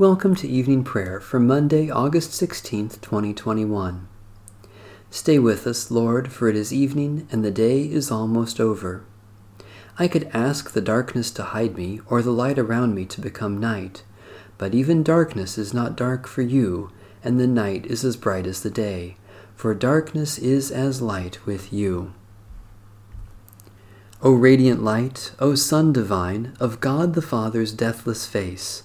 Welcome to evening prayer for Monday, August 16th, 2021. Stay with us, Lord, for it is evening and the day is almost over. I could ask the darkness to hide me or the light around me to become night, but even darkness is not dark for you, and the night is as bright as the day, for darkness is as light with you. O radiant light, O Sun divine, of God the Father's deathless face,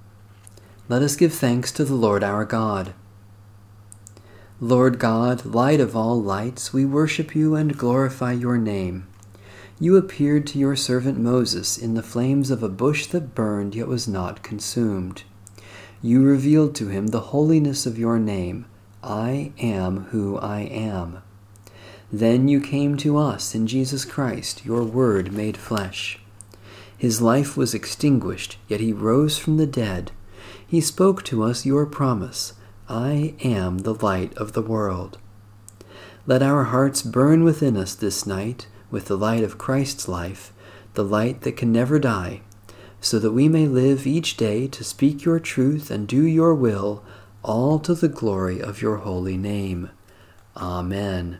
Let us give thanks to the Lord our God. Lord God, light of all lights, we worship you and glorify your name. You appeared to your servant Moses in the flames of a bush that burned yet was not consumed. You revealed to him the holiness of your name. I am who I am. Then you came to us in Jesus Christ, your Word made flesh. His life was extinguished, yet he rose from the dead he spoke to us your promise I am the light of the world. Let our hearts burn within us this night with the light of Christ's life, the light that can never die, so that we may live each day to speak your truth and do your will, all to the glory of your holy name. Amen.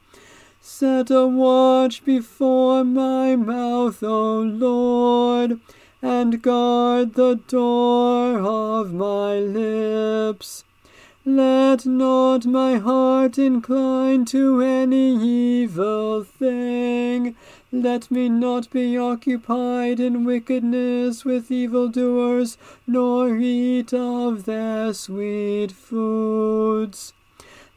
Set a watch before my mouth, O Lord, and guard the door of my lips. Let not my heart incline to any evil thing. Let me not be occupied in wickedness with evildoers, nor eat of their sweet foods.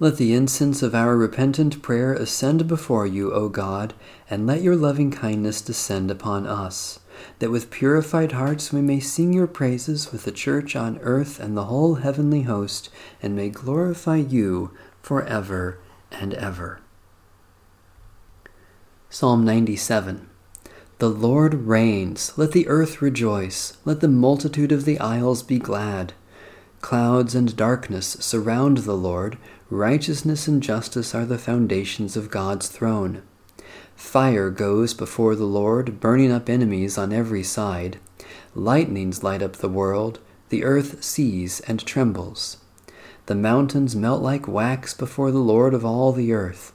Let the incense of our repentant prayer ascend before you, O God, and let your loving kindness descend upon us, that with purified hearts we may sing your praises with the church on earth and the whole heavenly host, and may glorify you for ever and ever. Psalm 97 The Lord reigns. Let the earth rejoice. Let the multitude of the isles be glad. Clouds and darkness surround the Lord. Righteousness and justice are the foundations of God's throne. Fire goes before the Lord, burning up enemies on every side. Lightnings light up the world. The earth sees and trembles. The mountains melt like wax before the Lord of all the earth.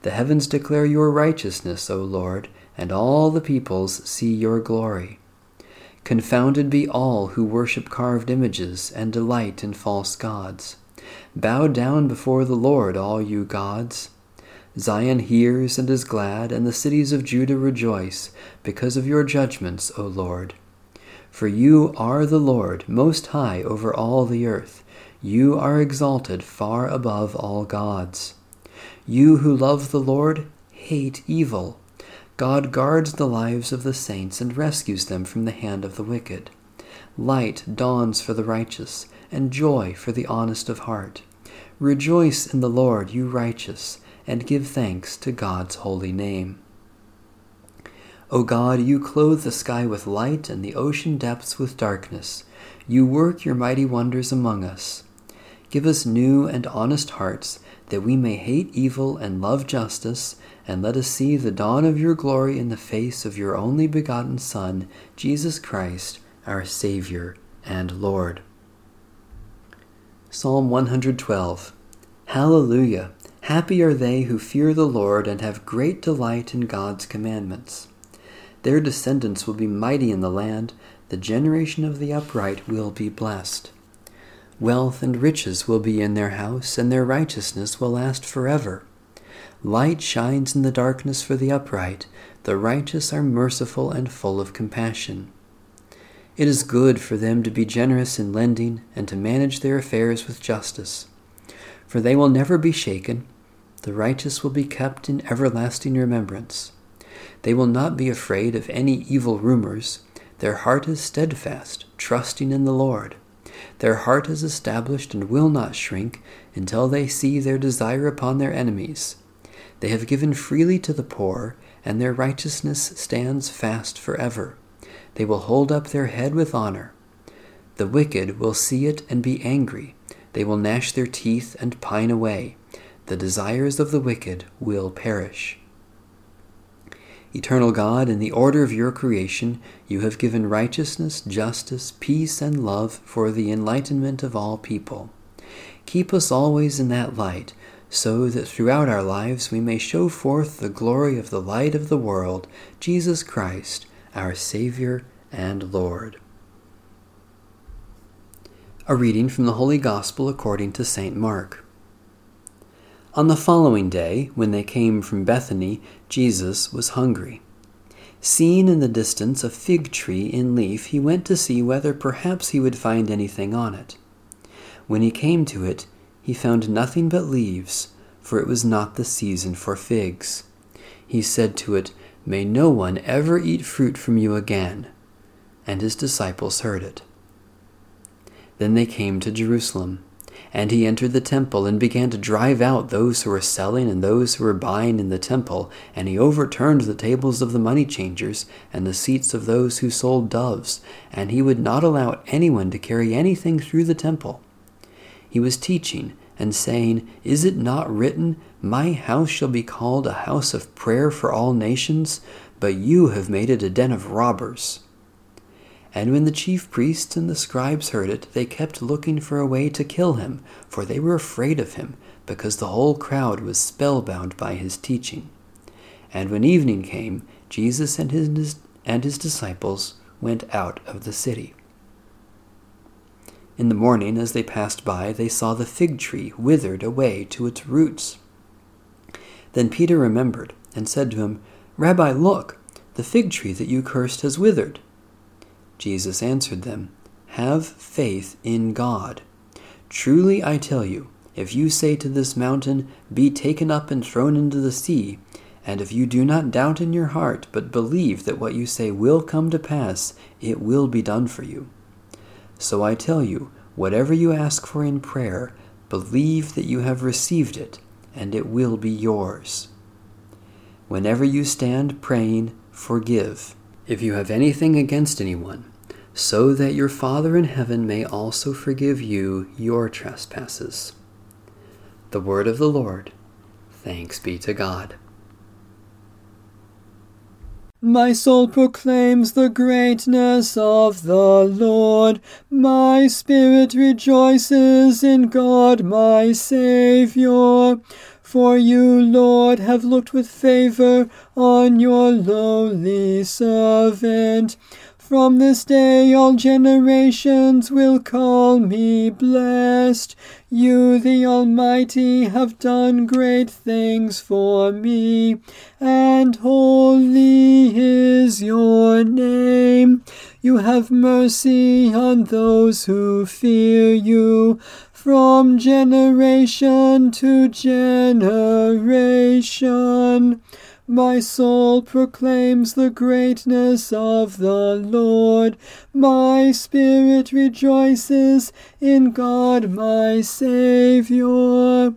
The heavens declare your righteousness, O Lord, and all the peoples see your glory. Confounded be all who worship carved images and delight in false gods. Bow down before the Lord, all you gods. Zion hears and is glad, and the cities of Judah rejoice, because of your judgments, O Lord. For you are the Lord, most high over all the earth. You are exalted far above all gods. You who love the Lord hate evil. God guards the lives of the saints and rescues them from the hand of the wicked. Light dawns for the righteous, and joy for the honest of heart. Rejoice in the Lord, you righteous, and give thanks to God's holy name. O God, you clothe the sky with light and the ocean depths with darkness. You work your mighty wonders among us. Give us new and honest hearts, that we may hate evil and love justice, and let us see the dawn of your glory in the face of your only begotten Son, Jesus Christ, our Savior and Lord. Psalm 112 Hallelujah! Happy are they who fear the Lord and have great delight in God's commandments. Their descendants will be mighty in the land, the generation of the upright will be blessed. Wealth and riches will be in their house, and their righteousness will last forever. Light shines in the darkness for the upright, the righteous are merciful and full of compassion. It is good for them to be generous in lending and to manage their affairs with justice. For they will never be shaken, the righteous will be kept in everlasting remembrance. They will not be afraid of any evil rumors. Their heart is steadfast, trusting in the Lord. Their heart is established and will not shrink until they see their desire upon their enemies. They have given freely to the poor, and their righteousness stands fast forever. They will hold up their head with honor. The wicked will see it and be angry. They will gnash their teeth and pine away. The desires of the wicked will perish. Eternal God, in the order of your creation, you have given righteousness, justice, peace, and love for the enlightenment of all people. Keep us always in that light, so that throughout our lives we may show forth the glory of the light of the world, Jesus Christ, our Savior and Lord. A reading from the Holy Gospel according to St. Mark. On the following day, when they came from Bethany, Jesus was hungry. Seeing in the distance a fig tree in leaf, he went to see whether perhaps he would find anything on it. When he came to it, he found nothing but leaves, for it was not the season for figs. He said to it, May no one ever eat fruit from you again. And his disciples heard it. Then they came to Jerusalem. And he entered the temple and began to drive out those who were selling and those who were buying in the temple. And he overturned the tables of the money changers and the seats of those who sold doves. And he would not allow anyone to carry anything through the temple. He was teaching and saying, Is it not written, My house shall be called a house of prayer for all nations? But you have made it a den of robbers. And when the chief priests and the scribes heard it, they kept looking for a way to kill him, for they were afraid of him, because the whole crowd was spellbound by his teaching. And when evening came, Jesus and his, and his disciples went out of the city. In the morning, as they passed by, they saw the fig tree withered away to its roots. Then Peter remembered, and said to him, Rabbi, look, the fig tree that you cursed has withered. Jesus answered them, Have faith in God. Truly I tell you, if you say to this mountain, Be taken up and thrown into the sea, and if you do not doubt in your heart, but believe that what you say will come to pass, it will be done for you. So I tell you, whatever you ask for in prayer, believe that you have received it, and it will be yours. Whenever you stand praying, forgive, if you have anything against anyone so that your Father in heaven may also forgive you your trespasses. The word of the Lord. Thanks be to God. My soul proclaims the greatness of the Lord. My spirit rejoices in God my Saviour. For you, Lord, have looked with favor on your lowly servant. From this day all generations will call me blessed. You, the Almighty, have done great things for me, and holy is your name. You have mercy on those who fear you from generation to generation. My soul proclaims the greatness of the Lord. My spirit rejoices in God my Saviour.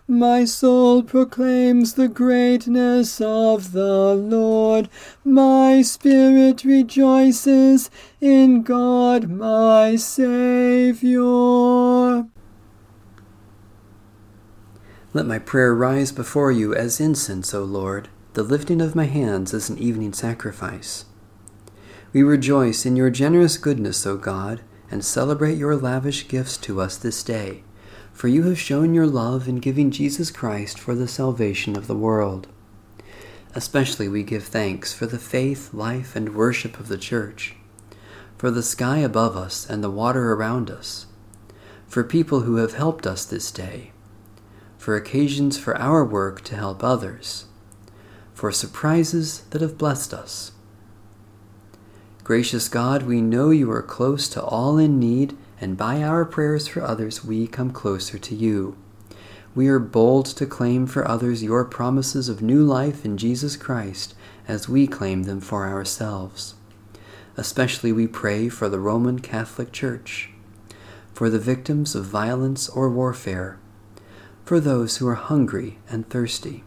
My soul proclaims the greatness of the Lord. My spirit rejoices in God my Saviour. Let my prayer rise before you as incense, O Lord, the lifting of my hands as an evening sacrifice. We rejoice in your generous goodness, O God, and celebrate your lavish gifts to us this day for you have shown your love in giving Jesus Christ for the salvation of the world. Especially we give thanks for the faith, life, and worship of the Church, for the sky above us and the water around us, for people who have helped us this day, for occasions for our work to help others, for surprises that have blessed us. Gracious God, we know you are close to all in need and by our prayers for others we come closer to you. We are bold to claim for others your promises of new life in Jesus Christ as we claim them for ourselves. Especially we pray for the Roman Catholic Church, for the victims of violence or warfare, for those who are hungry and thirsty,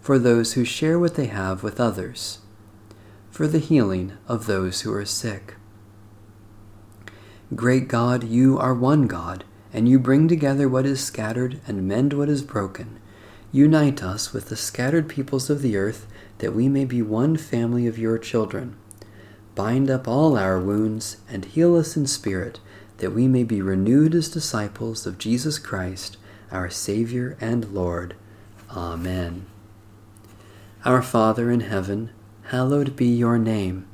for those who share what they have with others, for the healing of those who are sick Great God, you are one God, and you bring together what is scattered and mend what is broken. Unite us with the scattered peoples of the earth, that we may be one family of your children. Bind up all our wounds and heal us in spirit, that we may be renewed as disciples of Jesus Christ, our Savior and Lord. Amen. Our Father in heaven, hallowed be your name.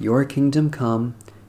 Your kingdom come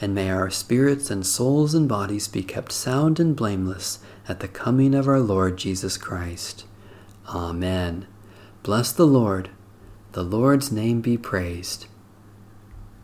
and may our spirits and souls and bodies be kept sound and blameless at the coming of our Lord Jesus Christ. Amen. Bless the Lord. The Lord's name be praised.